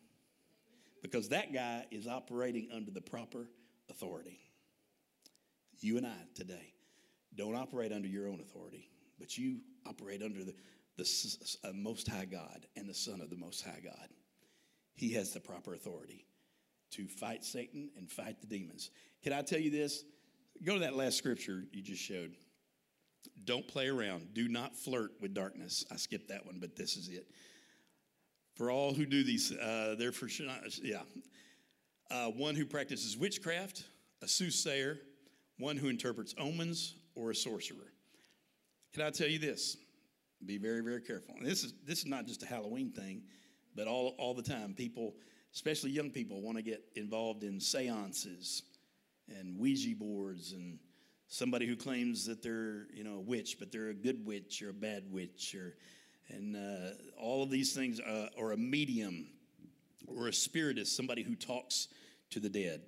because that guy is operating under the proper authority. You and I today don't operate under your own authority, but you operate under the, the uh, Most High God and the Son of the Most High God. He has the proper authority to fight Satan and fight the demons. Can I tell you this? Go to that last scripture you just showed. Don't play around. Do not flirt with darkness. I skipped that one, but this is it. For all who do these, uh, they're for sure, yeah. Uh, one who practices witchcraft, a soothsayer, one who interprets omens, or a sorcerer. Can I tell you this? Be very, very careful. And this is this is not just a Halloween thing, but all, all the time, people, especially young people, want to get involved in seances and Ouija boards and somebody who claims that they're you know a witch, but they're a good witch or a bad witch, or and uh, all of these things, uh, or a medium, or a spiritist, somebody who talks to the dead.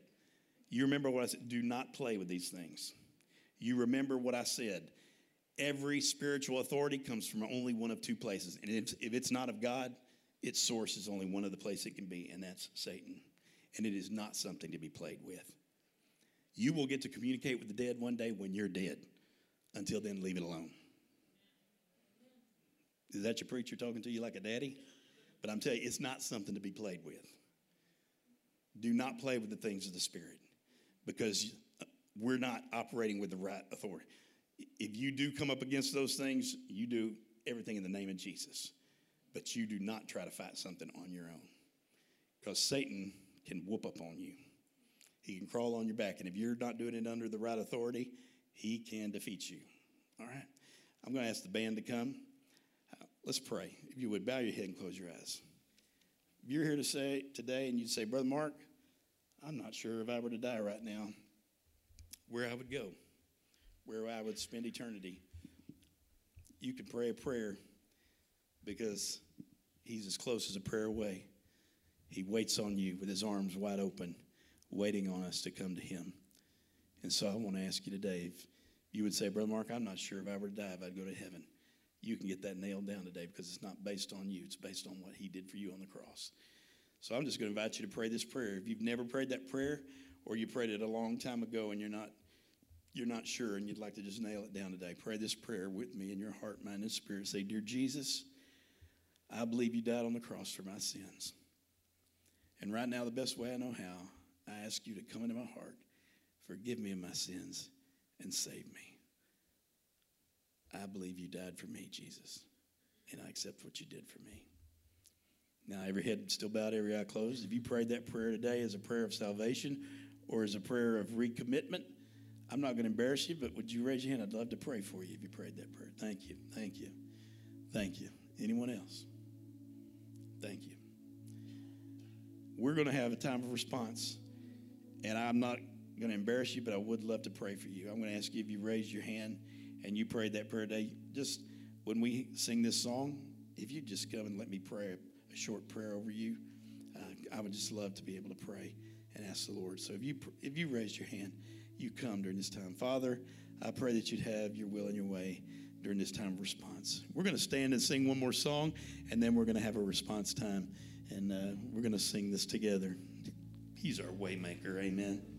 You remember what I said? Do not play with these things. You remember what I said. Every spiritual authority comes from only one of two places. And if, if it's not of God, its source is only one of the places it can be, and that's Satan. And it is not something to be played with. You will get to communicate with the dead one day when you're dead. Until then, leave it alone. Is that your preacher talking to you like a daddy? But I'm telling you, it's not something to be played with. Do not play with the things of the Spirit because we're not operating with the right authority. If you do come up against those things, you do everything in the name of Jesus. But you do not try to fight something on your own because Satan can whoop up on you. He can crawl on your back. And if you're not doing it under the right authority, he can defeat you. All right? I'm going to ask the band to come. Uh, let's pray. If you would, bow your head and close your eyes. If you're here to say today and you'd say, Brother Mark, I'm not sure if I were to die right now, where I would go, where I would spend eternity. You can pray a prayer because he's as close as a prayer away. He waits on you with his arms wide open, waiting on us to come to him. And so I want to ask you today if you would say, Brother Mark, I'm not sure if I were to die, if I'd go to heaven. You can get that nailed down today because it's not based on you, it's based on what he did for you on the cross. So I'm just going to invite you to pray this prayer. If you've never prayed that prayer, or you prayed it a long time ago and you're not you're not sure and you'd like to just nail it down today, pray this prayer with me in your heart, mind, and spirit. Say, Dear Jesus, I believe you died on the cross for my sins. And right now, the best way I know how, I ask you to come into my heart, forgive me of my sins, and save me. I believe you died for me, Jesus, and I accept what you did for me. Now, every head still bowed, every eye closed. If you prayed that prayer today as a prayer of salvation or as a prayer of recommitment, I'm not going to embarrass you, but would you raise your hand? I'd love to pray for you if you prayed that prayer. Thank you. Thank you. Thank you. Anyone else? Thank you. We're going to have a time of response, and I'm not going to embarrass you, but I would love to pray for you. I'm going to ask you if you raised your hand and you prayed that prayer today. Just when we sing this song, if you just come and let me pray a short prayer over you, uh, I would just love to be able to pray and ask the Lord. So if you if you raised your hand, you come during this time. Father, I pray that you'd have your will and your way during this time of response. We're going to stand and sing one more song, and then we're going to have a response time, and uh, we're going to sing this together. He's our waymaker. Amen.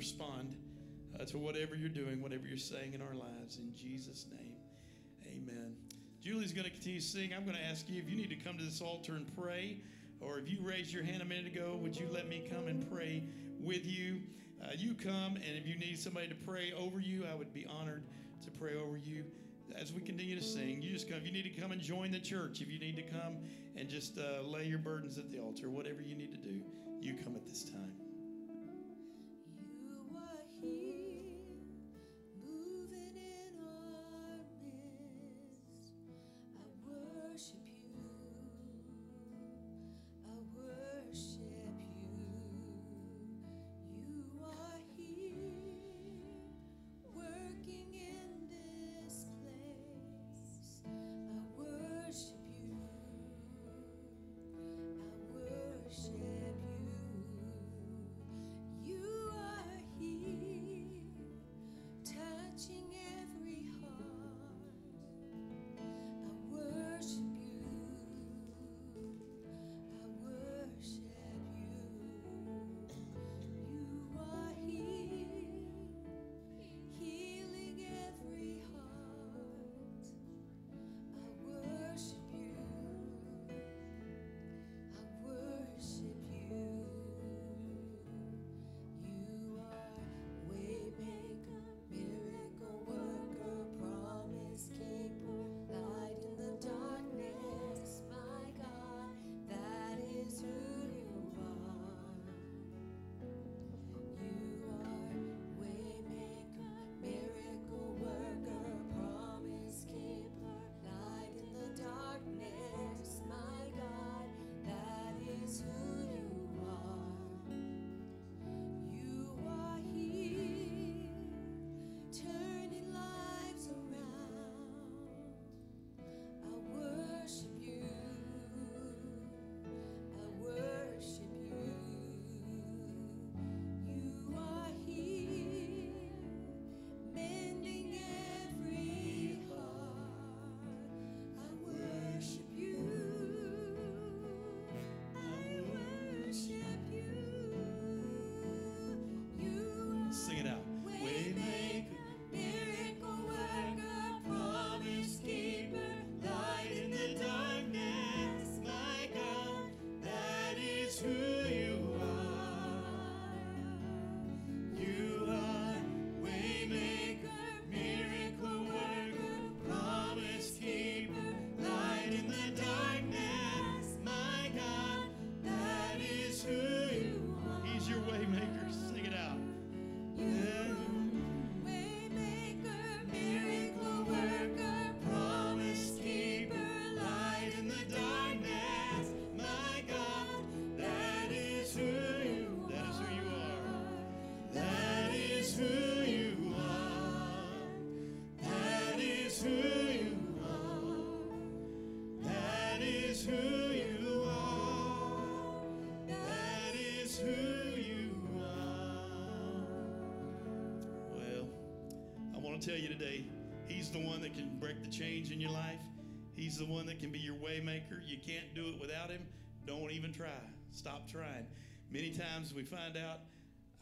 Respond uh, to whatever you're doing, whatever you're saying in our lives. In Jesus' name, amen. Julie's going to continue to sing. I'm going to ask you if you need to come to this altar and pray, or if you raised your hand a minute ago, would you let me come and pray with you? Uh, you come, and if you need somebody to pray over you, I would be honored to pray over you as we continue to sing. You just come. If you need to come and join the church, if you need to come and just uh, lay your burdens at the altar, whatever you need to do, you come at this time. To tell you today, He's the one that can break the change in your life. He's the one that can be your waymaker. You can't do it without Him. Don't even try. Stop trying. Many times we find out,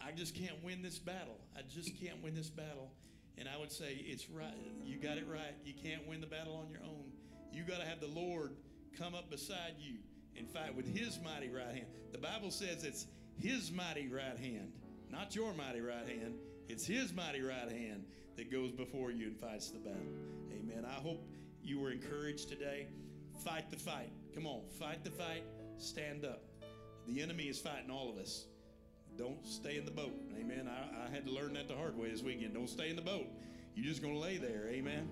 I just can't win this battle. I just can't win this battle. And I would say, it's right. You got it right. You can't win the battle on your own. You got to have the Lord come up beside you and fight with His mighty right hand. The Bible says it's His mighty right hand, not your mighty right hand. It's His mighty right hand that goes before you and fights the battle. Amen. I hope you were encouraged today. Fight the fight. Come on, fight the fight. Stand up. The enemy is fighting all of us. Don't stay in the boat. Amen. I, I had to learn that the hard way this weekend. Don't stay in the boat. You're just going to lay there. Amen.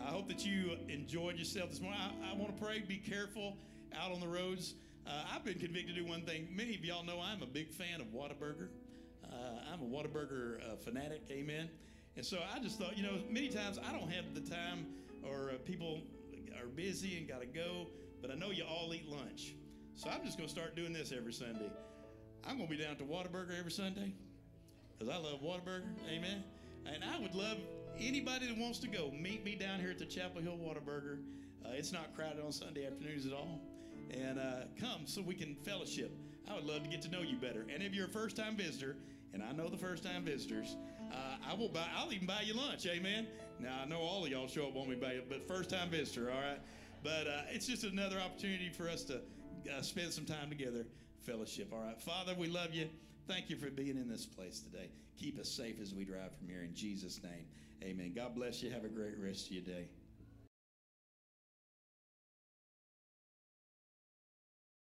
I hope that you enjoyed yourself this morning. I, I want to pray. Be careful out on the roads. Uh, I've been convicted to do one thing. Many of y'all know I'm a big fan of Whataburger. Uh, I'm a Whataburger uh, fanatic. Amen. And so I just thought, you know, many times I don't have the time, or uh, people are busy and got to go. But I know you all eat lunch, so I'm just going to start doing this every Sunday. I'm going to be down to Whataburger every Sunday because I love Whataburger. Amen. And I would love anybody that wants to go meet me down here at the Chapel Hill Whataburger. Uh, it's not crowded on Sunday afternoons at all. and uh, come so we can fellowship. I would love to get to know you better. And if you're a first time visitor, and I know the first time visitors, uh, I will buy. I'll even buy you lunch. Amen. Now I know all of y'all show up buy you, but first time visitor, all right. But uh, it's just another opportunity for us to uh, spend some time together, fellowship. All right, Father, we love you. Thank you for being in this place today. Keep us safe as we drive from here in Jesus' name. Amen. God bless you. Have a great rest of your day.